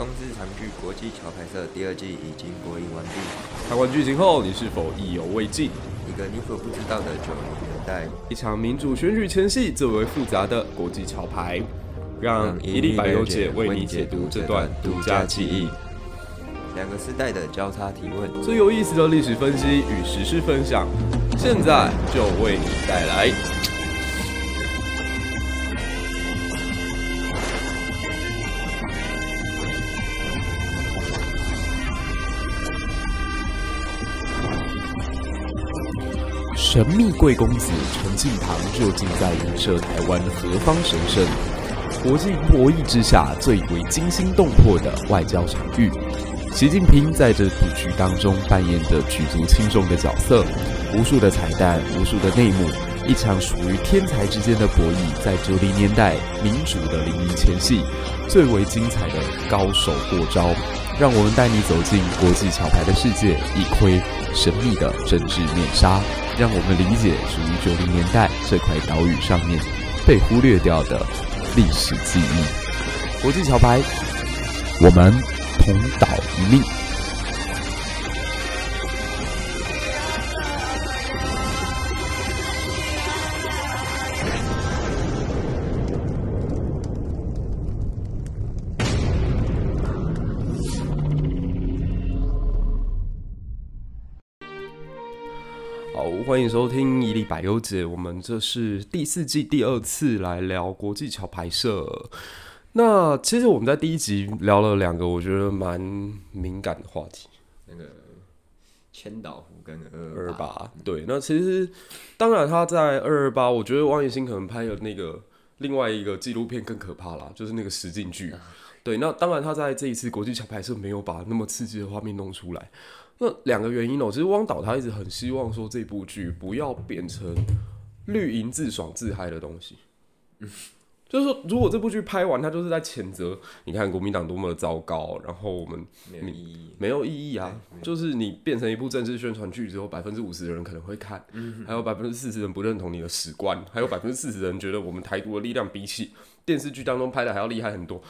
公视长剧《国际桥牌社》第二季已经播映完毕。看完剧情后，你是否意犹未尽？一个你所不知道的九零年代，一场民主选举前夕最为复杂的国际桥牌，让一历百忧解为你解读这段独家记忆。两个时代的交叉提问，最有意思的历史分析与时事分享，现在就为你带来。神秘贵公子陈进堂究竟在影射台湾何方神圣？国际博弈之下最为惊心动魄的外交场域。习近平在这部剧当中扮演着举足轻重的角色，无数的彩蛋，无数的内幕，一场属于天才之间的博弈，在九零年代民主的黎明前夕，最为精彩的高手过招，让我们带你走进国际桥牌的世界，一窥神秘的政治面纱。让我们理解属于九零年代这块岛屿上面被忽略掉的历史记忆。国际桥牌，我们同岛一命。欢迎收听一粒百忧解，我们这是第四季第二次来聊国际桥牌社。那其实我们在第一集聊了两个我觉得蛮敏感的话题，那个千岛湖跟二二八。对，那其实当然他在二二八，我觉得汪艺兴可能拍的那个另外一个纪录片更可怕啦，就是那个实境剧。对，那当然他在这一次国际桥牌社没有把那么刺激的画面弄出来。那两个原因哦，其实汪导他一直很希望说这部剧不要变成绿营自爽自嗨的东西，嗯，就是说如果这部剧拍完，他就是在谴责你看国民党多么的糟糕，然后我们没有意义，没有意义啊，就是你变成一部政治宣传剧之后，百分之五十的人可能会看，嗯，还有百分之四十人不认同你的史观，还有百分之四十人觉得我们台独的力量比起电视剧当中拍的还要厉害很多，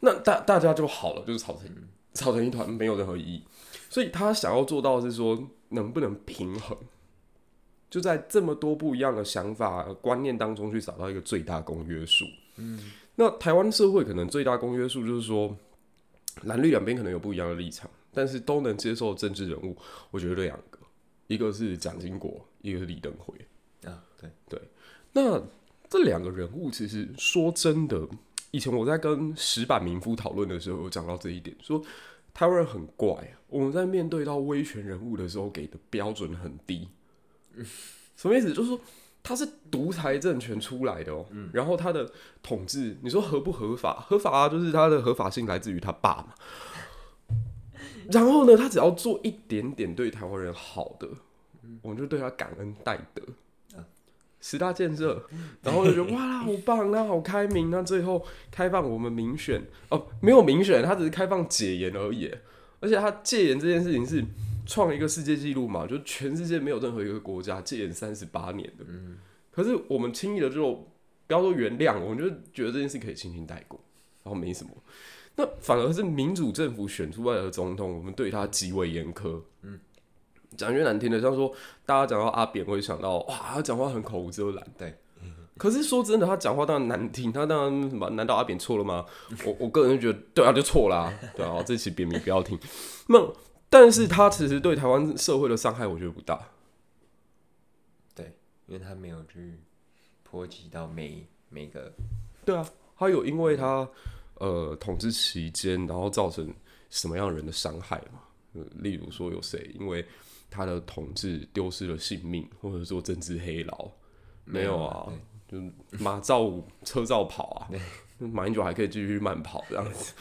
那大大家就好了，就是吵成吵成一团，没有任何意义。所以他想要做到的是说，能不能平衡，就在这么多不一样的想法观念当中去找到一个最大公约数。嗯，那台湾社会可能最大公约数就是说，蓝绿两边可能有不一样的立场，但是都能接受政治人物。我觉得两个，一个是蒋经国，一个是李登辉。啊，对对。那这两个人物其实说真的，以前我在跟石板民夫讨论的时候，有讲到这一点，说。台湾人很怪，我们在面对到威权人物的时候，给的标准很低。什么意思？就是说他是独裁政权出来的哦，然后他的统治，你说合不合法？合法啊，就是他的合法性来自于他爸嘛。然后呢，他只要做一点点对台湾人好的，我们就对他感恩戴德。十大建设，然后就觉得哇，好棒，那好开明，那最后开放我们民选哦，没有民选，他只是开放解严而已。而且他戒严这件事情是创一个世界纪录嘛，就全世界没有任何一个国家戒严三十八年的。嗯，可是我们轻易的就不要说原谅，我们就觉得这件事可以轻轻带过，然后没什么。那反而是民主政府选出来的总统，我们对他极为严苛。嗯。讲句难听的，像说大家讲到阿扁，会想到哇，他讲话很口无遮拦。对，可是说真的，他讲话当然难听，他当然什么？难道阿扁错了吗？我我个人觉得，对啊，就错啦。对啊，这期扁民不要听。那但是他其实对台湾社会的伤害，我觉得不大。对，因为他没有去波及到每每个。对啊，他有因为他呃统治期间，然后造成什么样人的伤害嘛？例如说有谁因为。他的统治丢失了性命，或者说政治黑牢，没有啊？就马照舞，车照跑啊。马英九还可以继续慢跑这样子，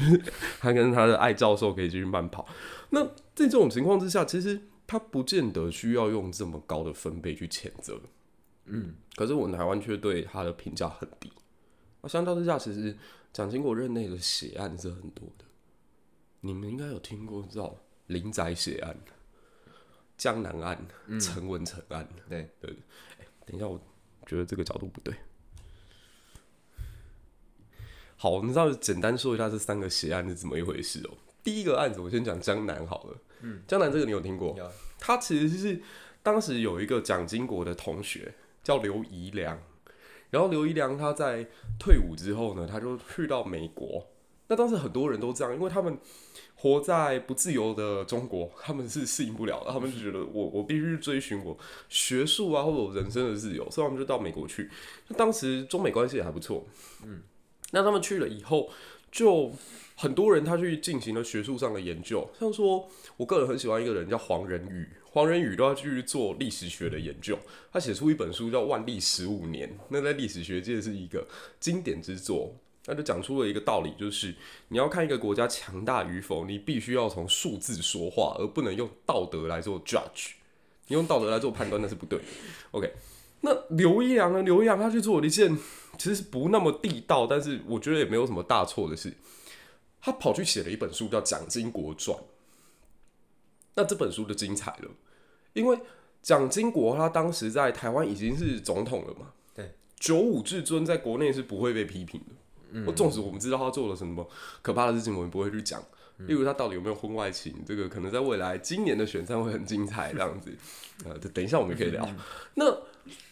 他跟他的爱教授可以继续慢跑。那在这种情况之下，其实他不见得需要用这么高的分贝去谴责。嗯，可是我们台湾却对他的评价很低。那相较之下，其实蒋经国任内的血案是很多的。你们应该有听过叫林宅血案。江南案、陈文成案，对对、欸，等一下，我觉得这个角度不对。好，我们稍微简单说一下这三个血案是怎么一回事哦。第一个案子，我先讲江南好了。嗯，江南这个你有听过？有。他其实是当时有一个蒋经国的同学叫刘宜良，然后刘宜良他在退伍之后呢，他就去到美国。那当时很多人都这样，因为他们活在不自由的中国，他们是适应不了的，他们就觉得我我必须追寻我学术啊或者我人生的自由，所以他们就到美国去。那当时中美关系也还不错，嗯，那他们去了以后，就很多人他去进行了学术上的研究，像说我个人很喜欢一个人叫黄仁宇，黄仁宇都要去做历史学的研究，他写出一本书叫《万历十五年》，那在历史学界是一个经典之作。他就讲出了一个道理，就是你要看一个国家强大与否，你必须要从数字说话，而不能用道德来做 judge。你用道德来做判断那是不对的。OK，那刘一良呢？刘一良他去做了一件其实是不那么地道，但是我觉得也没有什么大错的事。他跑去写了一本书叫《蒋经国传》。那这本书就精彩了，因为蒋经国他当时在台湾已经是总统了嘛。对，九五至尊在国内是不会被批评的。我纵使我们知道他做了什么可怕的事情，我们不会去讲。例如他到底有没有婚外情，这个可能在未来今年的选战会很精彩，这样子。呃，等一下我们可以聊。那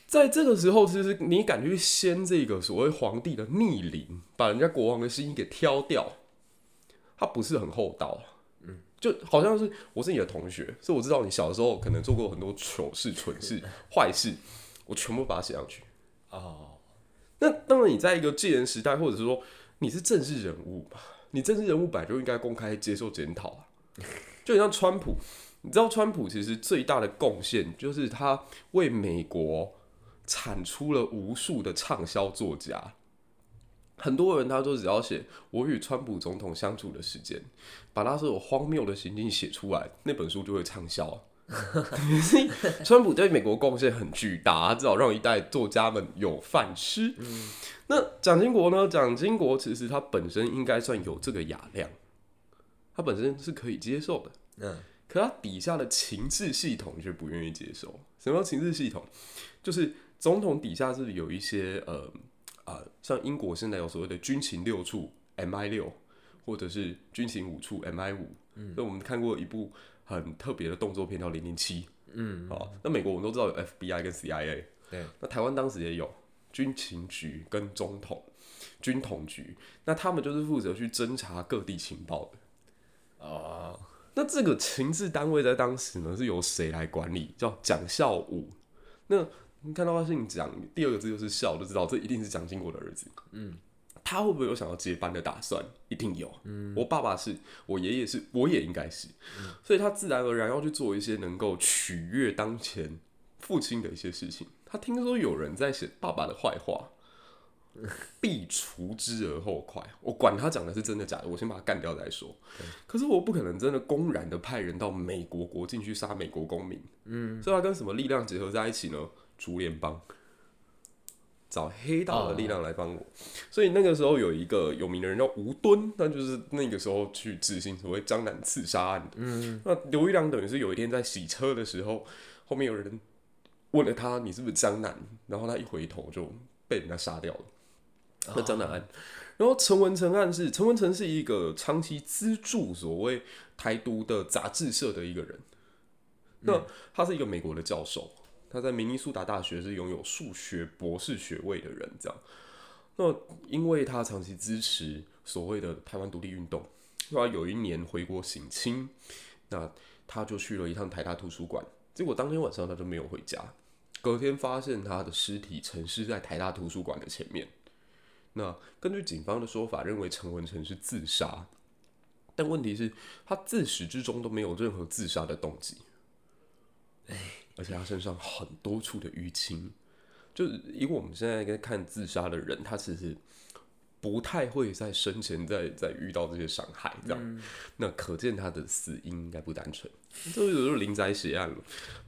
在这个时候，其实你敢去掀这个所谓皇帝的逆鳞，把人家国王的心给挑掉，他不是很厚道。嗯，就好像是我是你的同学，所以我知道你小时候可能做过很多糗事、蠢事、坏事，我全部把它写上去。哦。那当然，你在一个戒严时代，或者是说你是政治人物吧，你政治人物本来就应该公开接受检讨啊。就像川普，你知道川普其实最大的贡献就是他为美国产出了无数的畅销作家。很多人他都只要写我与川普总统相处的时间，把他所有荒谬的行径写出来，那本书就会畅销。川普对美国贡献很巨大，至少让一代作家们有饭吃。嗯、那蒋经国呢？蒋经国其实他本身应该算有这个雅量，他本身是可以接受的。嗯，可他底下的情治系统却不愿意接受。什么叫情治系统？就是总统底下是有一些呃啊、呃，像英国现在有所谓的军情六处 MI 六，或者是军情五处 MI 五。嗯，那我们看过一部。很特别的动作片叫《零零七》，嗯，好，那美国我们都知道有 FBI 跟 CIA，对，那台湾当时也有军情局跟总统军统局，那他们就是负责去侦查各地情报的。哦，那这个情治单位在当时呢是由谁来管理？叫蒋孝武。那你看到他姓蒋，第二个字就是孝，就知道这一定是蒋经国的儿子。嗯。他会不会有想要接班的打算？一定有。嗯，我爸爸是，我爷爷是，我也应该是。嗯，所以他自然而然要去做一些能够取悦当前父亲的一些事情。他听说有人在写爸爸的坏话，必除之而后快。我管他讲的是真的假的，我先把他干掉再说。可是我不可能真的公然的派人到美国国境去杀美国公民。嗯，所以他跟什么力量结合在一起呢？竹联帮。找黑道的力量来帮我，oh. 所以那个时候有一个有名的人叫吴敦，那就是那个时候去执行所谓江南刺杀案的。嗯，那刘一良等于是有一天在洗车的时候，后面有人问了他：“你是不是江南？”然后他一回头就被人家杀掉了。那江南案，然后陈文成案是陈文成是一个长期资助所谓台独的杂志社的一个人，那他是一个美国的教授。他在明尼苏达大学是拥有数学博士学位的人，这样。那因为他长期支持所谓的台湾独立运动，他有一年回国省亲，那他就去了一趟台大图书馆，结果当天晚上他就没有回家，隔天发现他的尸体沉尸在台大图书馆的前面。那根据警方的说法，认为陈文成是自杀，但问题是，他自始至终都没有任何自杀的动机。而且他身上很多处的淤青，就是因为我们现在在看自杀的人，他其实不太会在生前再再遇到这些伤害，这样，嗯、那可见他的死因应该不单纯。这就有林宅血案了。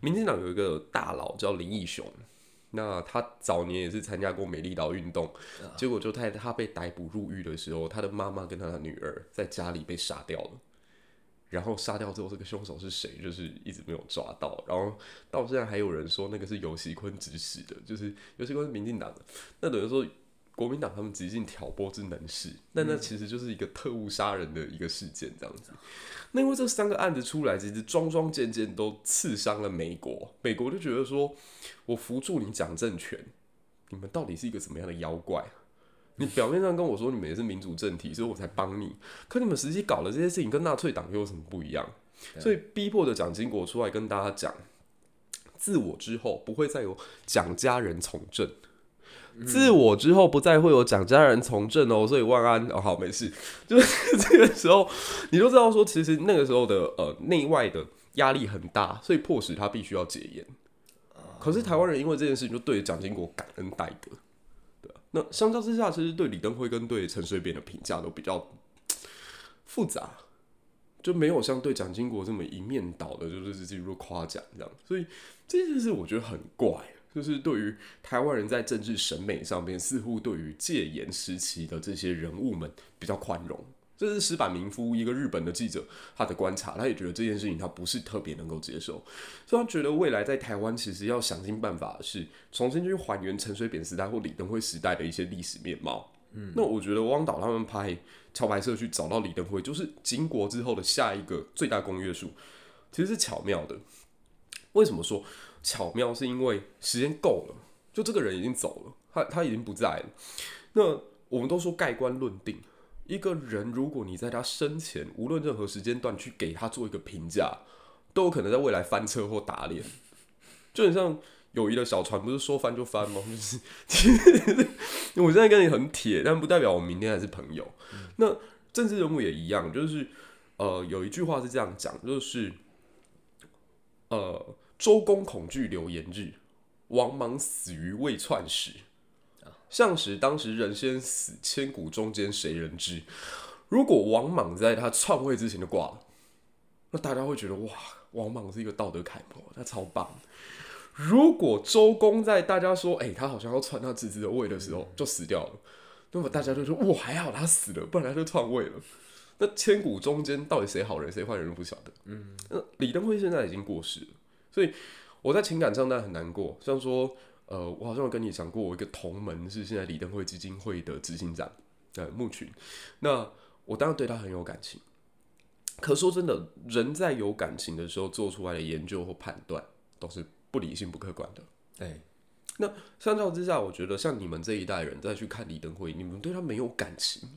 民进党有一个大佬叫林义雄，那他早年也是参加过美丽岛运动，结果就在他被逮捕入狱的时候，他的妈妈跟他的女儿在家里被杀掉了。然后杀掉之后，这个凶手是谁？就是一直没有抓到。然后到现在还有人说那个是游锡坤指使的，就是游锡坤是民进党的。那等于说，国民党他们极尽挑拨之能事，但那其实就是一个特务杀人的一个事件这样子。那因为这三个案子出来，其实桩桩件件都刺伤了美国，美国就觉得说，我扶助你蒋政权，你们到底是一个什么样的妖怪？你表面上跟我说你们也是民主政体，所以我才帮你，可你们实际搞的这些事情跟纳粹党又有什么不一样？所以逼迫着蒋经国出来跟大家讲，自我之后不会再有蒋家人从政。自我之后不再会有蒋家人从政哦，所以万安哦，好没事，就是 这个时候，你就知道说，其实那个时候的呃内外的压力很大，所以迫使他必须要戒烟。可是台湾人因为这件事情就对蒋经国感恩戴德，对，那相较之下，其实对李登辉跟对陈水扁的评价都比较复杂，就没有像对蒋经国这么一面倒的，就是进入夸奖这样，所以这件事我觉得很怪。就是对于台湾人在政治审美上面，似乎对于戒严时期的这些人物们比较宽容。这是石板明夫一个日本的记者他的观察，他也觉得这件事情他不是特别能够接受，所以他觉得未来在台湾其实要想尽办法是重新去还原陈水扁时代或李登辉时代的一些历史面貌。嗯，那我觉得汪导他们拍桥牌社去找到李登辉，就是经国之后的下一个最大公约数，其实是巧妙的。为什么说？巧妙是因为时间够了，就这个人已经走了，他他已经不在了。那我们都说盖棺论定，一个人如果你在他生前，无论任何时间段去给他做一个评价，都有可能在未来翻车或打脸。就很像友谊的小船，不是说翻就翻吗？就是，我现在跟你很铁，但不代表我明天还是朋友。那政治人物也一样，就是呃，有一句话是这样讲，就是呃。周公恐惧流言日，王莽死于未篡时。项使当时人先死，千古中间谁人知？如果王莽在他篡位之前就挂了，那大家会觉得哇，王莽是一个道德楷模，他超棒。如果周公在大家说，哎、欸，他好像要篡他侄子的位的时候就死掉了，那么大家就说，哇，还好他死了，不然他就篡位了。那千古中间到底谁好人谁坏人都不晓得。嗯，那李登辉现在已经过世了。所以我在情感上当然很难过，像说，呃，我好像有跟你讲过，我一个同门是现在李登辉基金会的执行长，呃，木群，那我当然对他很有感情。可说真的，人在有感情的时候做出来的研究或判断都是不理性、不客观的。对，那相较之下，我觉得像你们这一代人再去看李登辉，你们对他没有感情，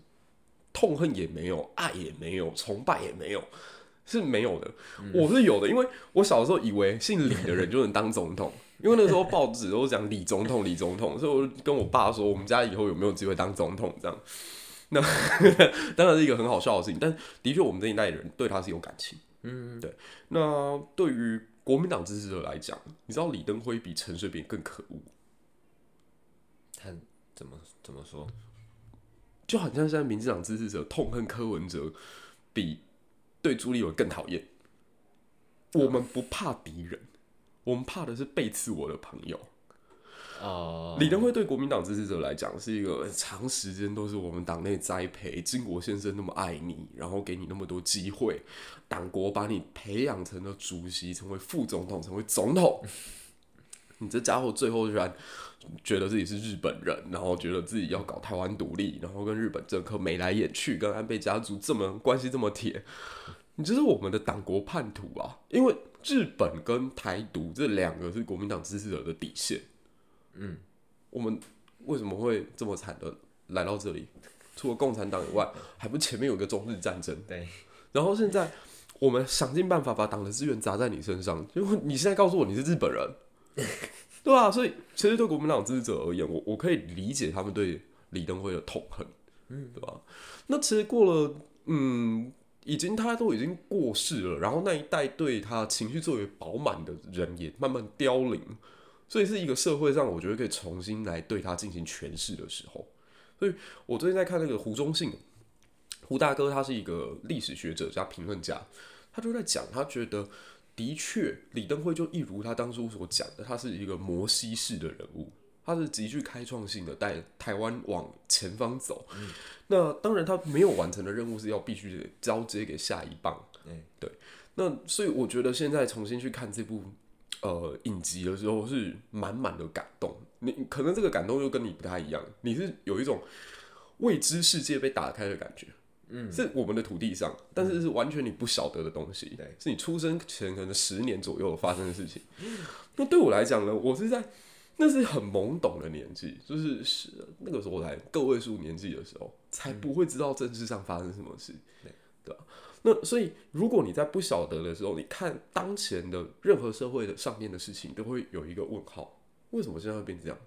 痛恨也没有，爱也没有，崇拜也没有。是没有的，我是有的，因为我小时候以为姓李的人就能当总统，因为那时候报纸都讲李总统，李总统，所以我就跟我爸说，我们家以后有没有机会当总统这样。那 当然是一个很好笑的事情，但的确我们这一代人对他是有感情。嗯，对。那对于国民党支持者来讲，你知道李登辉比陈水扁更可恶？他怎么怎么说？就好像现在民进党支持者痛恨柯文哲，比。对朱立伦更讨厌。我们不怕敌人，我们怕的是背刺我的朋友。Uh、李登辉对国民党支持者来讲是一个长时间都是我们党内栽培，经国先生那么爱你，然后给你那么多机会，党国把你培养成了主席，成为副总统，成为总统。你这家伙最后居然觉得自己是日本人，然后觉得自己要搞台湾独立，然后跟日本政客眉来眼去，跟安倍家族这么关系这么铁，你这是我们的党国叛徒啊！因为日本跟台独这两个是国民党支持者的底线。嗯，我们为什么会这么惨的来到这里？除了共产党以外，还不前面有个中日战争？对。然后现在我们想尽办法把党的资源砸在你身上，因为你现在告诉我你是日本人。对啊，所以其实对国民党支持者而言，我我可以理解他们对李登辉的痛恨，嗯，对吧？那其实过了，嗯，已经他都已经过世了，然后那一代对他情绪最为饱满的人也慢慢凋零，所以是一个社会上我觉得可以重新来对他进行诠释的时候。所以我最近在看那个胡忠信，胡大哥，他是一个历史学者加评论家，他就在讲，他觉得。的确，李登辉就一如他当初所讲的，他是一个摩西式的人物，他是极具开创性的，带台湾往前方走。嗯、那当然，他没有完成的任务是要必须交接给下一棒。嗯、对。那所以我觉得现在重新去看这部呃影集的时候，是满满的感动。你可能这个感动又跟你不太一样，你是有一种未知世界被打开的感觉。嗯，是我们的土地上，但是是完全你不晓得的东西。对，是你出生前可能十年左右发生的事情。那对我来讲呢，我是在那是很懵懂的年纪，就是是那个时候才个位数年纪的时候，才不会知道政治上发生什么事。对，对吧？那所以，如果你在不晓得的时候，你看当前的任何社会的上面的事情，都会有一个问号：为什么现在会变这样？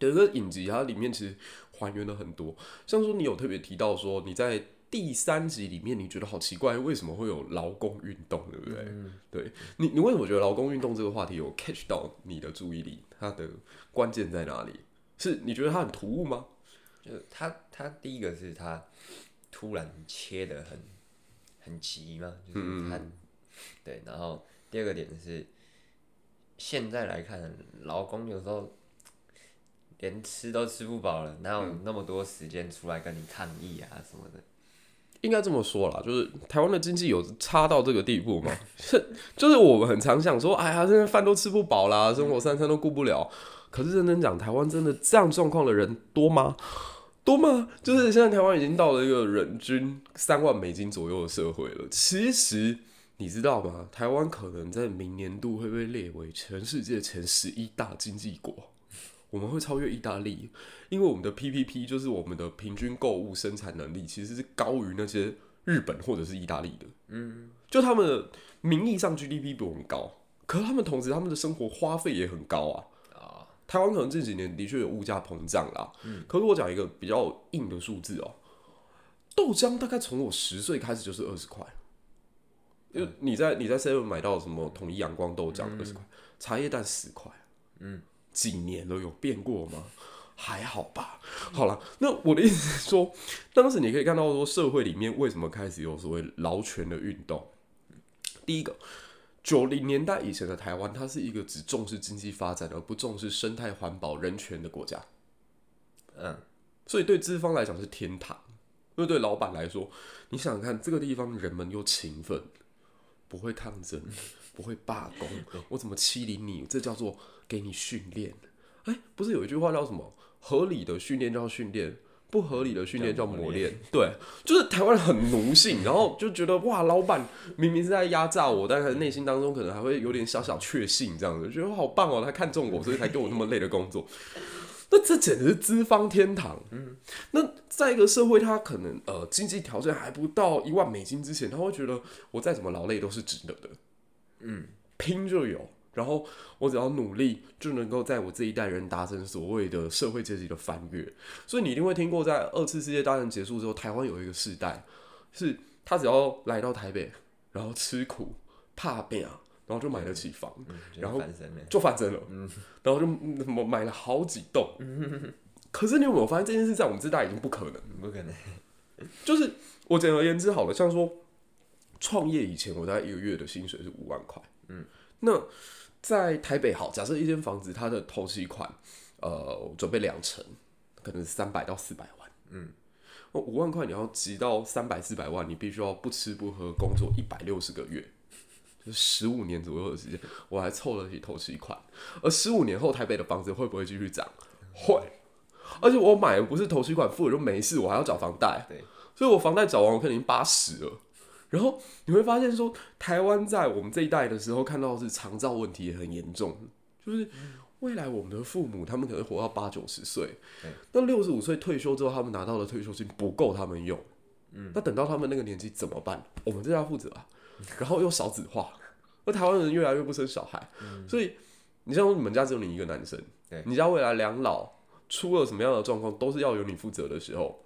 有一个影集，它里面其实还原了很多。像说你有特别提到说，你在第三集里面，你觉得好奇怪，为什么会有劳工运动，对不对？嗯、对你，你为什么觉得劳工运动这个话题有 catch 到你的注意力？它的关键在哪里？是你觉得它很突兀吗？就它，它第一个是它突然切的很很急嘛，就是它，嗯、对。然后第二个点是，现在来看，劳工有时候。连吃都吃不饱了，哪有那么多时间出来跟你抗议啊什么的？应该这么说啦，就是台湾的经济有差到这个地步吗？是，就是我们很常想说，哎呀，现在饭都吃不饱啦，生活三餐都顾不了。可是认真讲，台湾真的这样状况的人多吗？多吗？就是现在台湾已经到了一个人均三万美金左右的社会了。其实你知道吗？台湾可能在明年度会被列为全世界前十一大经济国。我们会超越意大利，因为我们的 PPP 就是我们的平均购物生产能力，其实是高于那些日本或者是意大利的。嗯，就他们的名义上 GDP 比我们高，可是他们同时他们的生活花费也很高啊。啊，台湾可能这几年的确有物价膨胀啦。嗯，可是我讲一个比较硬的数字哦，豆浆大概从我十岁开始就是二十块，因为你在你在 Seven 买到什么统一阳光豆浆二十块，茶叶蛋十块。嗯。几年了，有变过吗？还好吧。好了，那我的意思是说，当时你可以看到说，社会里面为什么开始有所谓劳权的运动？第一个，九零年代以前的台湾，它是一个只重视经济发展而不重视生态环保、人权的国家。嗯，所以对资方来讲是天堂，因为对老板来说，你想想看，这个地方人们又勤奋，不会抗争，不会罢工，我怎么欺凌你？这叫做。给你训练，哎、欸，不是有一句话叫什么？合理的训练叫训练，不合理的训练叫磨练。对，就是台湾人很奴性，然后就觉得哇，老板明明是在压榨我，但是内心当中可能还会有点小小确幸，这样子觉得好棒哦，他看中我，所以才给我那么累的工作。那这简直是资方天堂。嗯，那在一个社会，他可能呃经济条件还不到一万美金之前，他会觉得我再怎么劳累都是值得的。嗯，拼就有。然后我只要努力，就能够在我这一代人达成所谓的社会阶级的翻越。所以你一定会听过，在二次世界大战结束之后，台湾有一个世代，是他只要来到台北，然后吃苦、怕病，然后就买得起房，嗯、然后就翻身了，嗯、然后就买了好几栋。嗯、可是你有没有发现这件事在我们这代已经不可能？不可能。就是我简而言之，好了，像说创业以前，我大概一个月的薪水是五万块。嗯，那。在台北好，假设一间房子它的头期款，呃，准备两成，可能是三百到四百万。嗯，五万块你要集到三百四百万，你必须要不吃不喝工作一百六十个月，就十五年左右的时间，我还凑得起头期款。而十五年后台北的房子会不会继续涨？会，而且我买的不是头期款付了就没事，我还要找房贷。对，所以我房贷找完，我可能已经八十了。然后你会发现说，台湾在我们这一代的时候看到的是长照问题也很严重，就是未来我们的父母他们可能活到八九十岁，那六十五岁退休之后，他们拿到的退休金不够他们用，嗯，那等到他们那个年纪怎么办？我们这要负责啊，然后又少子化，那台湾人越来越不生小孩，所以你像你们家只有你一个男生，你家未来两老出了什么样的状况，都是要由你负责的时候。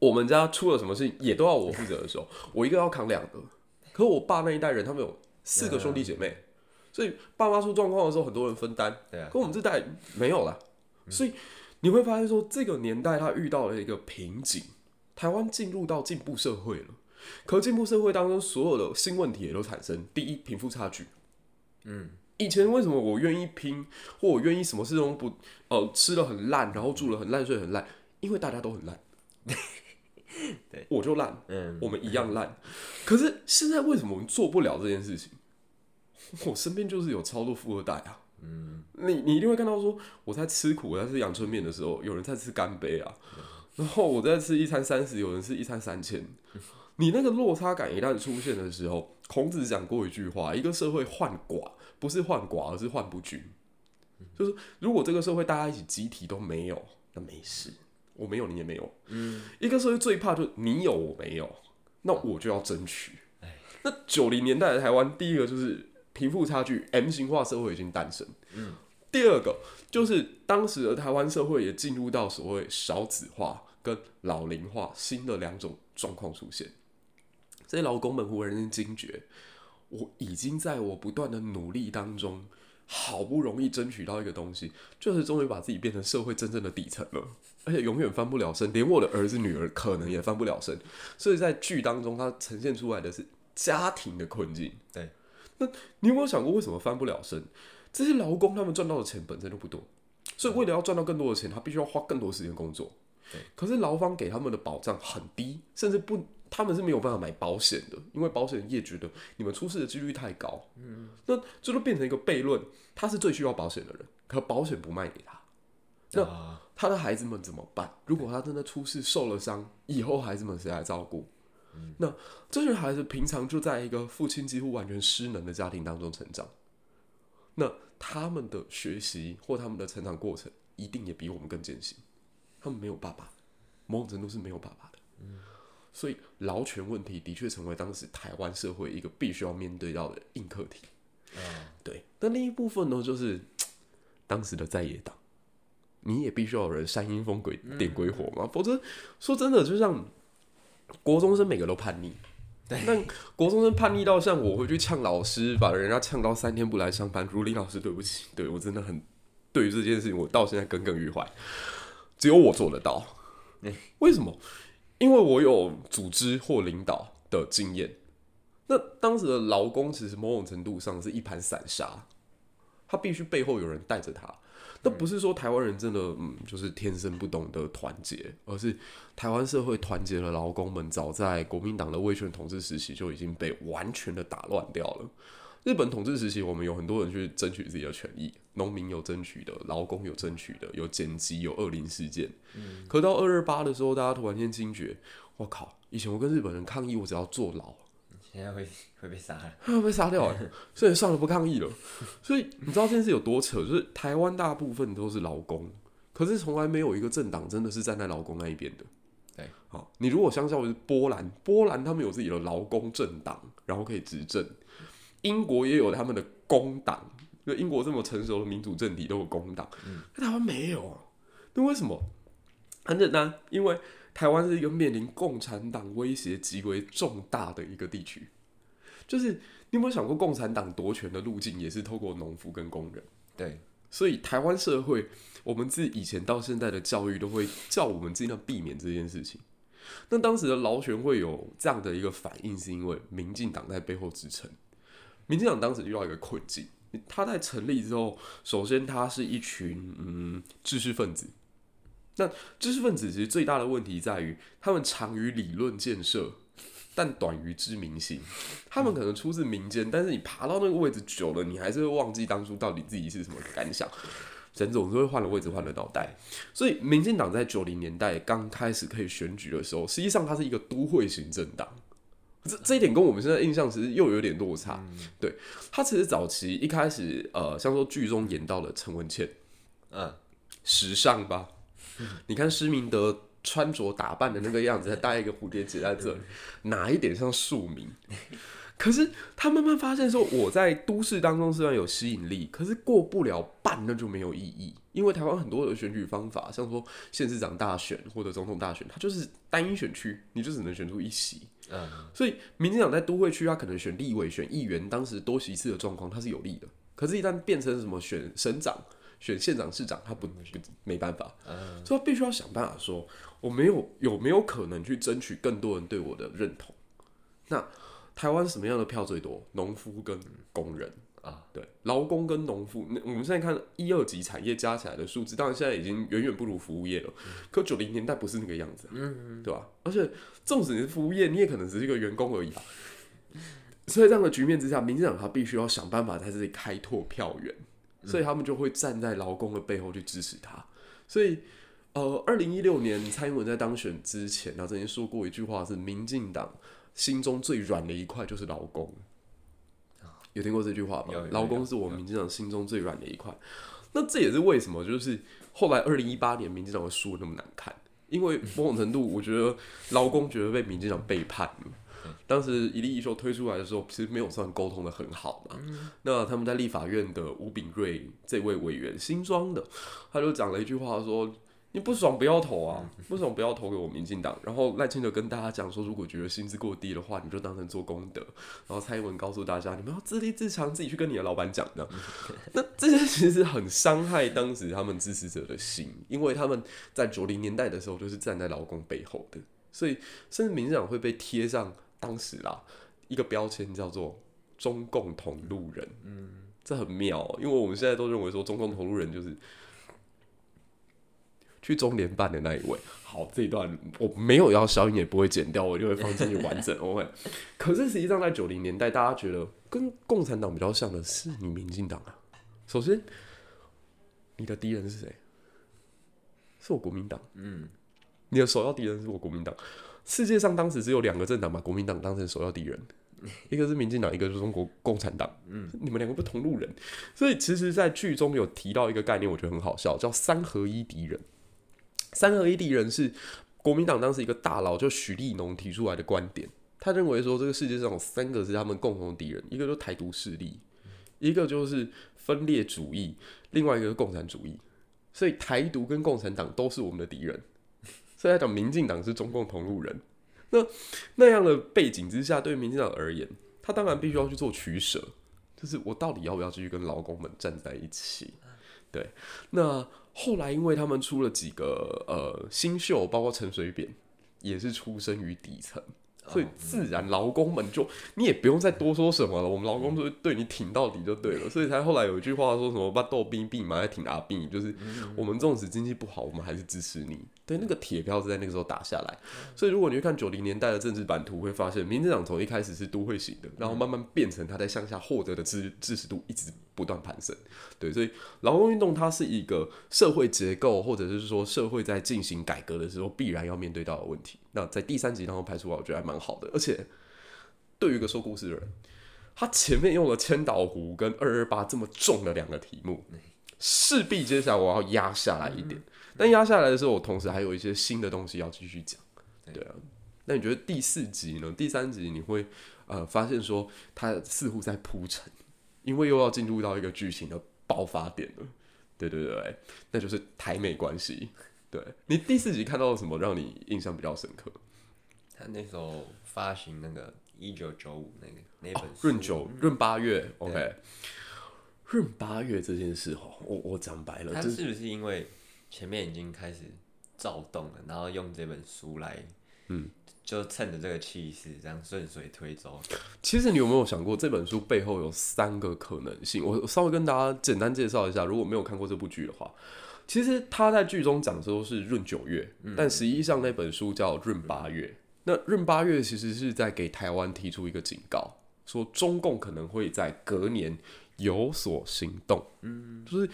我们家出了什么事情，也都要我负责的时候，我一个要扛两个。可是我爸那一代人，他们有四个兄弟姐妹，所以爸妈出状况的时候，很多人分担。对啊。可我们这代没有了，所以你会发现说，这个年代他遇到了一个瓶颈。台湾进入到进步社会了，可进步社会当中，所有的新问题也都产生。第一，贫富差距。嗯。以前为什么我愿意拼，或我愿意什么事都不呃吃的很烂，然后住的很烂，睡很烂？因为大家都很烂。对，我就烂，嗯，我们一样烂。可是现在为什么我们做不了这件事情？我身边就是有超多富二代啊，嗯，你你一定会看到说，我在吃苦，我在吃阳春面的时候，有人在吃干杯啊，然后我在吃一餐三十，有人吃一餐三千。你那个落差感一旦出现的时候，孔子讲过一句话：一个社会患寡，不是患寡，而是患不均。就是如果这个社会大家一起集体都没有，那没事，我没有你也没有。嗯，一个社会最怕就是你有我没有，那我就要争取。那九零年代的台湾，第一个就是贫富差距 M 型化社会已经诞生。嗯，第二个就是当时的台湾社会也进入到所谓少子化跟老龄化新的两种状况出现。这些劳工们忽然间惊觉，我已经在我不断的努力当中，好不容易争取到一个东西，就是终于把自己变成社会真正的底层了，而且永远翻不了身，连我的儿子女儿可能也翻不了身。所以在剧当中，它呈现出来的是家庭的困境。对，那你有没有想过，为什么翻不了身？这些劳工他们赚到的钱本身就不多，所以为了要赚到更多的钱，他必须要花更多时间工作。对，可是劳方给他们的保障很低，甚至不。他们是没有办法买保险的，因为保险业觉得你们出事的几率太高。嗯，那这就变成一个悖论。他是最需要保险的人，可保险不卖给他，那他的孩子们怎么办？如果他真的出事受了伤，以后孩子们谁来照顾？嗯，那这些孩子平常就在一个父亲几乎完全失能的家庭当中成长，那他们的学习或他们的成长过程一定也比我们更艰辛。他们没有爸爸，某种程度是没有爸爸的。嗯。所以劳权问题的确成为当时台湾社会一个必须要面对到的硬课题。嗯，对。那另一部分呢，就是 当时的在野党，你也必须要有人煽阴风鬼点鬼火嘛，否则说真的，就像国中生每个都叛逆，对。但国中生叛逆到像我回去呛老师，把人家呛到三天不来上班，如林老师，对不起，对我真的很对于这件事情，我到现在耿耿于怀。只有我做得到，为什么？因为我有组织或领导的经验，那当时的劳工其实某种程度上是一盘散沙，他必须背后有人带着他。那不是说台湾人真的嗯，就是天生不懂得团结，而是台湾社会团结的劳工们，早在国民党的威权统治时期就已经被完全的打乱掉了。日本统治时期，我们有很多人去争取自己的权益，农民有争取的，劳工有争取的，有剪辑，有恶灵事件。嗯。可到二二八的时候，大家突然间惊觉，我靠！以前我跟日本人抗议，我只要坐牢，现在会会被杀了，会 被杀掉，所以算了，不抗议了。所以你知道这件事有多扯？就是台湾大部分都是劳工，可是从来没有一个政党真的是站在劳工那一边的。对，好，你如果相较于波兰，波兰他们有自己的劳工政党，然后可以执政。英国也有他们的工党，就英国这么成熟的民主政体都有工党，嗯，台湾没有，那为什么？很简单，因为台湾是一个面临共产党威胁极为重大的一个地区。就是你有没有想过，共产党夺权的路径也是透过农夫跟工人？对，所以台湾社会，我们自以前到现在的教育都会叫我们尽量避免这件事情。那当时的劳权会有这样的一个反应，是因为民进党在背后支撑。民进党当时遇到一个困境，他在成立之后，首先他是一群嗯知识分子。那知识分子其实最大的问题在于，他们长于理论建设，但短于知名性。他们可能出自民间，但是你爬到那个位置久了，你还是会忘记当初到底自己是什么感想。人总是会换了位置，换了脑袋。所以，民进党在九零年代刚开始可以选举的时候，实际上它是一个都会型政党。这这一点跟我们现在印象其实又有点落差。嗯、对，他其实早期一开始，呃，像说剧中演到了陈文茜，嗯，时尚吧？嗯、你看施明德穿着打扮的那个样子，还戴一个蝴蝶结在这里，嗯、哪一点像庶民？可是他慢慢发现说，我在都市当中虽然有吸引力，可是过不了半那就没有意义。因为台湾很多的选举方法，像说县市长大选或者总统大选，它就是单一选区，你就只能选出一席。嗯，所以民进党在都会区，他可能选立委、选议员，当时多席次的状况，它是有利的。可是，一旦变成什么选省长、选县长、市长，他不没办法。所以他必须要想办法说，我没有有没有可能去争取更多人对我的认同？那。台湾什么样的票最多？农夫跟工人啊，对，劳工跟农夫。那我们现在看一二级产业加起来的数字，当然现在已经远远不如服务业了。嗯、可九零年代不是那个样子，嗯嗯，对吧？而且纵使你是服务业，你也可能只是一个员工而已啊。所以这样的局面之下，民进党他必须要想办法在这里开拓票源。所以他们就会站在劳工的背后去支持他。所以，呃，二零一六年蔡英文在当选之前，他曾经说过一句话：是民进党心中最软的一块就是劳工。有听过这句话吗？劳工是我们民进党心中最软的一块。那这也是为什么，就是后来二零一八年民进党会输得那么难看，因为 某种程度，我觉得劳工觉得被民进党背叛了。当时一例一休推出来的时候，其实没有算沟通的很好嘛。那他们在立法院的吴炳瑞这位委员，新装的，他就讲了一句话说。你不爽不要投啊！不爽不要投给我民进党。然后赖清德跟大家讲说，如果觉得薪资过低的话，你就当成做功德。然后蔡英文告诉大家，你们要自立自强，自己去跟你的老板讲的。那这些其实很伤害当时他们支持者的心，因为他们在九零年代的时候就是站在劳工背后的，所以甚至民进党会被贴上当时啦一个标签，叫做中共同路人。嗯，这很妙，因为我们现在都认为说中共同路人就是。去中联办的那一位，好，这一段我没有要消音，也不会剪掉，我就会放进去完整。我会，可是实际上在九零年代，大家觉得跟共产党比较像的是你民进党啊。首先，你的敌人是谁？是我国民党。嗯，你的首要敌人是我国民党。世界上当时只有两个政党把国民党当成首要敌人，一个是民进党，一个是中国共产党。嗯，你们两个不同路人。所以，其实，在剧中有提到一个概念，我觉得很好笑，叫三合一敌人。三合一敌人是国民党当时一个大佬，就许立农提出来的观点。他认为说，这个世界上有三个是他们共同敌人，一个就是台独势力，一个就是分裂主义，另外一个是共产主义。所以台独跟共产党都是我们的敌人。所以来讲，民进党是中共同路人。那那样的背景之下，对于民进党而言，他当然必须要去做取舍，就是我到底要不要继续跟劳工们站在一起？对，那。后来，因为他们出了几个呃新秀，包括陈水扁，也是出生于底层。所以自然劳工们就你也不用再多说什么了，我们劳工就会对你挺到底就对了。所以才后来有一句话说什么“把豆兵兵嘛，还挺阿兵”，就是我们纵使经济不好，我们还是支持你。对，那个铁票是在那个时候打下来。所以如果你去看九零年代的政治版图，会发现民进党从一开始是都会型的，然后慢慢变成他在向下获得的支支持度一直不断攀升。对，所以劳工运动它是一个社会结构，或者是说社会在进行改革的时候必然要面对到的问题。那在第三集当中拍出来，我觉得还蛮好的。而且，对于一个说故事的人，他前面用了千岛湖跟二二八这么重的两个题目，势必接下来我要压下来一点。但压下来的时候，我同时还有一些新的东西要继续讲。对啊，那你觉得第四集呢？第三集你会呃发现说，他似乎在铺陈，因为又要进入到一个剧情的爆发点了。对对对，那就是台美关系。对，你第四集看到了什么让你印象比较深刻？他那时候发行那个一九九五那个那本闰九闰八月，OK，闰八月这件事哦，我我讲白了，他是不是因为前面已经开始躁动了，然后用这本书来，嗯，就趁着这个气势这样顺水推舟？其实你有没有想过，这本书背后有三个可能性？我稍微跟大家简单介绍一下，如果没有看过这部剧的话。其实他在剧中讲的都是闰九月，但实际上那本书叫闰八月。那闰八月其实是在给台湾提出一个警告，说中共可能会在隔年有所行动。嗯，就是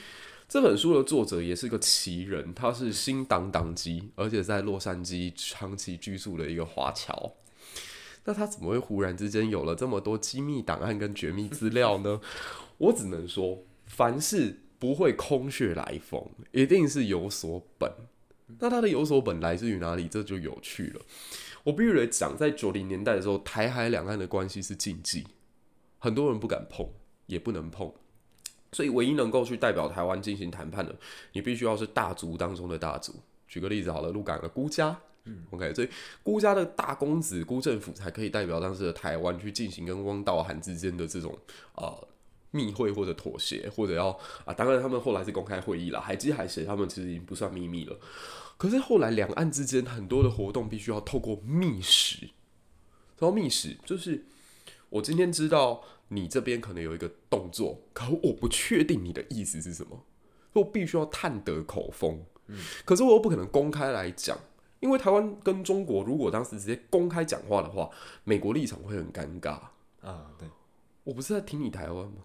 这本书的作者也是个奇人，他是新党党籍，而且在洛杉矶长期居住的一个华侨。那他怎么会忽然之间有了这么多机密档案跟绝密资料呢？我只能说，凡事。不会空穴来风，一定是有所本。那他的有所本来自于哪里？这就有趣了。我必须得讲，在九零年代的时候，台海两岸的关系是禁忌，很多人不敢碰，也不能碰。所以，唯一能够去代表台湾进行谈判的，你必须要是大族当中的大族。举个例子好了，鹿港的辜家，嗯，OK，所以辜家的大公子辜振甫才可以代表当时的台湾去进行跟汪道涵之间的这种啊。呃密会或者妥协，或者要啊，当然他们后来是公开会议了，海基海协他们其实已经不算秘密了。可是后来两岸之间很多的活动必须要透过密使，然后密使就是我今天知道你这边可能有一个动作，可我不确定你的意思是什么，我必须要探得口风。嗯，可是我又不可能公开来讲，因为台湾跟中国如果当时直接公开讲话的话，美国立场会很尴尬啊。对，我不是在听你台湾吗？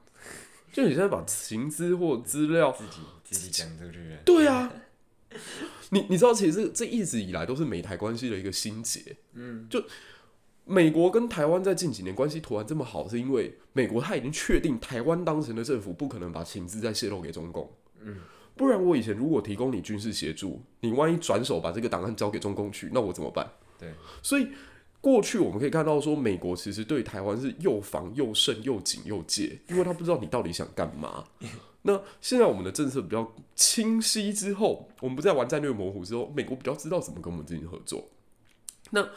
就你现在把情资或资料自己自己讲出去，对啊，你你知道，其实这这一直以来都是美台关系的一个心结。嗯，就美国跟台湾在近几年关系突然这么好，是因为美国他已经确定台湾当前的政府不可能把情资再泄露给中共。嗯，不然我以前如果提供你军事协助，你万一转手把这个档案交给中共去，那我怎么办？对，所以。过去我们可以看到，说美国其实对台湾是又防又慎又紧又戒，因为他不知道你到底想干嘛。那现在我们的政策比较清晰之后，我们不再玩战略模糊之后，美国比较知道怎么跟我们进行合作。那《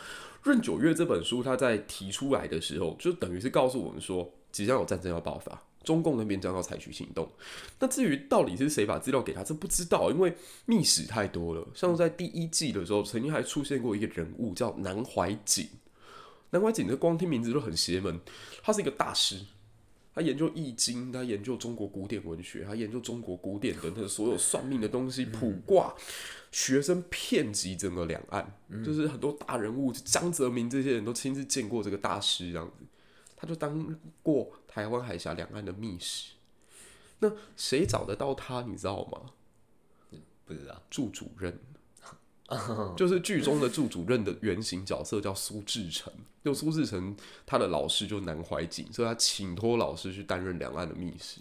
闰九月》这本书，它在提出来的时候，就等于是告诉我们说，即将有战争要爆发，中共那边将要采取行动。那至于到底是谁把资料给他，这不知道，因为秘史太多了。像在第一季的时候，曾经还出现过一个人物叫南怀瑾。南怀瑾这光听名字就很邪门，他是一个大师，他研究易经，他研究中国古典文学，他研究中国古典等等所有算命的东西，卜卦，学生遍及整个两岸，就是很多大人物，张泽民这些人都亲自见过这个大师，这样子，他就当过台湾海峡两岸的密使。那谁找得到他？你知道吗？不知道，祝主任。就是剧中的祝主任的原型角色叫苏志成，就苏志成他的老师就南怀瑾，所以他请托老师去担任两岸的密使。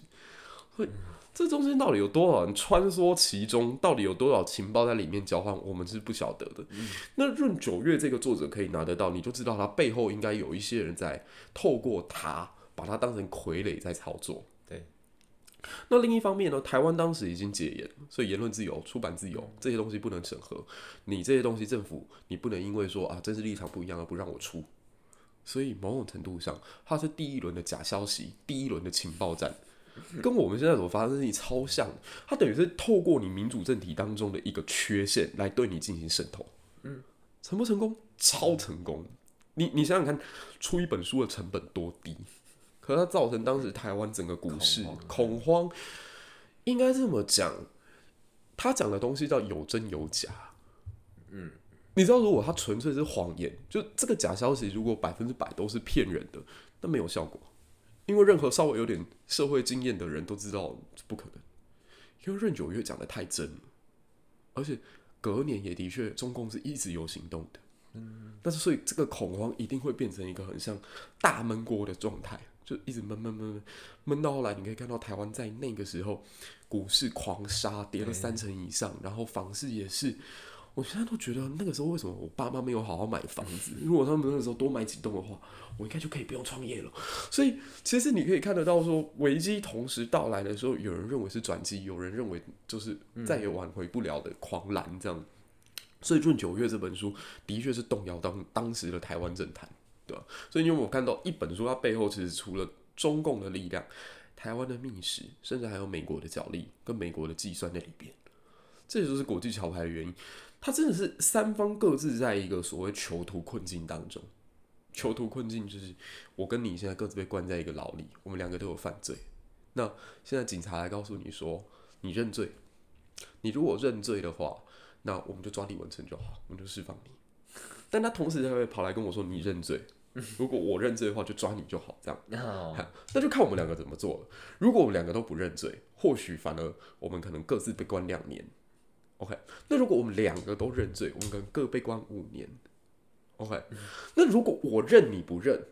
所以这中间到底有多少人穿梭其中，到底有多少情报在里面交换，我们是不晓得的。那闰九月这个作者可以拿得到，你就知道他背后应该有一些人在透过他把他当成傀儡在操作。那另一方面呢，台湾当时已经解严，所以言论自由、出版自由这些东西不能审核。你这些东西，政府你不能因为说啊政治立场不一样而不让我出。所以某种程度上，它是第一轮的假消息，第一轮的情报战，跟我们现在所发生的事情超像。它等于是透过你民主政体当中的一个缺陷来对你进行渗透。嗯，成不成功？超成功。你你想想看，出一本书的成本多低？可它造成当时台湾整个股市恐慌，应该这么讲，他讲的东西叫有真有假。嗯，你知道，如果他纯粹是谎言，就这个假消息，如果百分之百都是骗人的，那没有效果，因为任何稍微有点社会经验的人都知道不可能。因为闰九月讲的太真了，而且隔年也的确，中共是一直有行动的。嗯，但是所以这个恐慌一定会变成一个很像大闷锅的状态。就一直闷闷闷闷闷到后来，你可以看到台湾在那个时候股市狂杀，跌了三成以上，然后房市也是。我现在都觉得那个时候为什么我爸妈没有好好买房子？如果他们那个时候多买几栋的话，我应该就可以不用创业了。所以其实你可以看得到，说危机同时到来的时候，有人认为是转机，有人认为就是再也挽回不了的狂澜这样。所以《闰九月》这本书的确是动摇当当时的台湾政坛。对吧？所以因为我看到一本书，它背后其实除了中共的力量、台湾的密史，甚至还有美国的角力跟美国的计算在里边。这也就是国际桥牌的原因。它真的是三方各自在一个所谓囚徒困境当中。囚徒困境就是我跟你现在各自被关在一个牢里，我们两个都有犯罪。那现在警察来告诉你说，你认罪。你如果认罪的话，那我们就抓李文成就好，我们就释放你。但他同时还会跑来跟我说：“你认罪，如果我认罪的话，就抓你就好。”这样，那就看我们两个怎么做了。如果我们两个都不认罪，或许反而我们可能各自被关两年。OK，那如果我们两个都认罪，我们可能各被关五年。OK，那如果我认你不认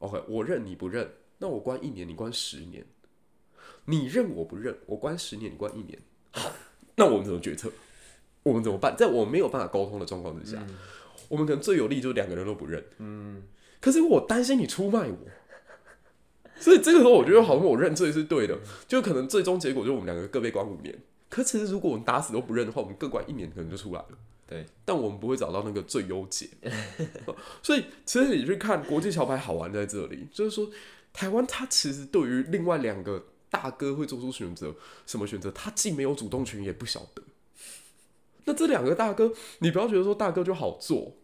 ，OK，我认你不认，那我关一年，你关十年。你认我不认，我关十年，你关一年。好，那我们怎么决策？我们怎么办？在我没有办法沟通的状况之下。我们可能最有利就是两个人都不认，嗯，可是我担心你出卖我，所以这个时候我觉得好像我认罪是对的，就可能最终结果就是我们两个各被关五年。可其实如果我们打死都不认的话，我们各关一年可能就出来了，对。但我们不会找到那个最优解，所以其实你去看国际桥牌好玩在这里，就是说台湾它其实对于另外两个大哥会做出选择，什么选择，他既没有主动权，也不晓得。那这两个大哥，你不要觉得说大哥就好做。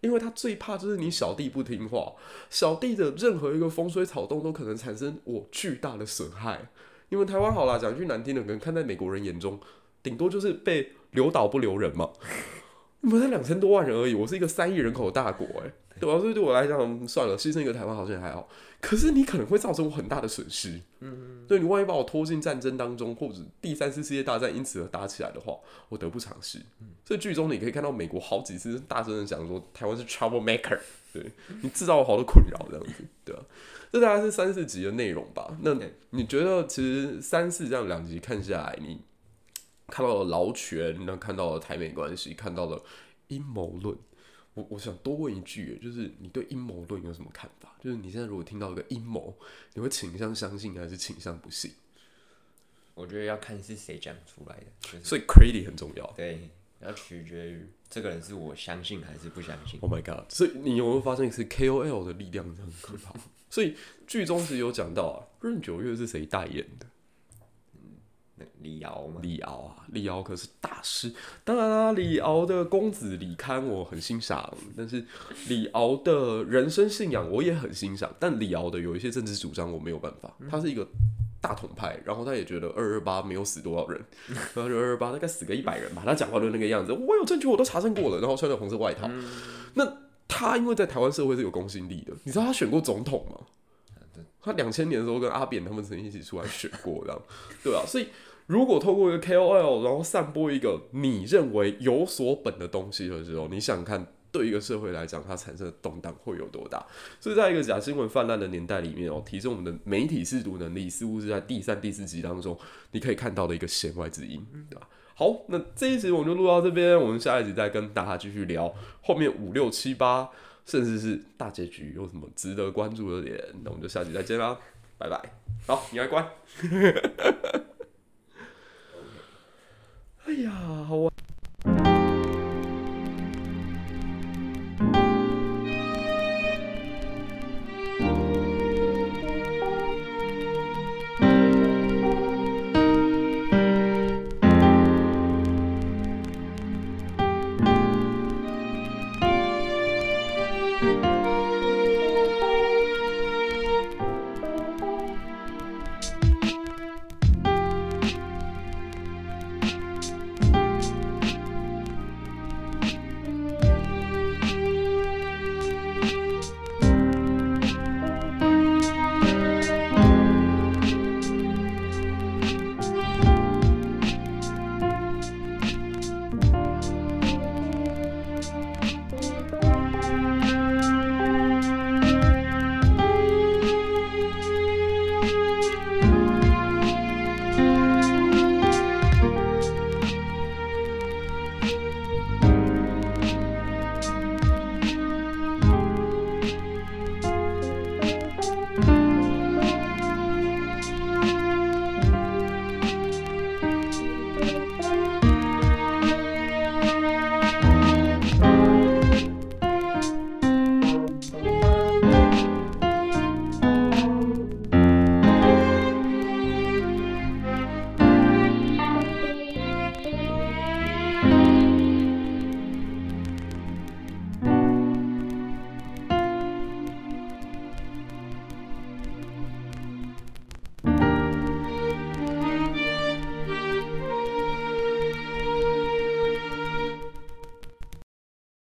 因为他最怕就是你小弟不听话，小弟的任何一个风吹草动都可能产生我巨大的损害。因为台湾好啦，讲句难听的，可能看在美国人眼中，顶多就是被留岛不留人嘛。我们才两千多万人而已，我是一个三亿人口的大国，哎，对啊，所以对我来讲，算了，牺牲一个台湾好像也还好。可是你可能会造成我很大的损失。嗯，对，你万一把我拖进战争当中，或者第三次世界大战因此而打起来的话，我得不偿失。嗯，所以剧中你可以看到美国好几次大声的讲说台湾是 trouble maker，对你制造了好多困扰这样子，对啊，这大概是三四集的内容吧。那你觉得其实三四这样两集看下来，你看到了劳权，那看到了台美关系，看到了阴谋论。我我想多问一句，就是你对阴谋论有什么看法？就是你现在如果听到一个阴谋，你会倾向相信还是倾向不信？我觉得要看是谁讲出来的，就是、所以 credit 很重要。对，要取决于这个人是我相信还是不相信。Oh my god！所以你有没有发现是 KOL 的力量很可怕？所以剧中是有讲到啊，闰九月是谁代言的？李敖吗，李敖啊，李敖可是大师。当然啦，李敖的公子李堪我很欣赏，但是李敖的人生信仰我也很欣赏。但李敖的有一些政治主张我没有办法。他是一个大统派，然后他也觉得二二八没有死多少人，然后二二八大概死个一百人吧。他讲话就那个样子，我有证据，我都查证过了。然后穿着红色外套。那他因为在台湾社会是有公信力的，你知道他选过总统吗？他两千年的时候跟阿扁他们曾经一起出来选过，这样对啊？所以。如果透过一个 KOL，然后散播一个你认为有所本的东西的时候，你想看对一个社会来讲，它产生的动荡会有多大？所以，在一个假新闻泛滥的年代里面哦，提升我们的媒体识读能力，似乎是在第三、第四集当中你可以看到的一个弦外之音，对吧？好，那这一集我们就录到这边，我们下一集再跟大家继续聊后面五六七八，甚至是大结局有什么值得关注的点，那我们就下集再见啦，拜拜。好，你来关。哎呀，好玩。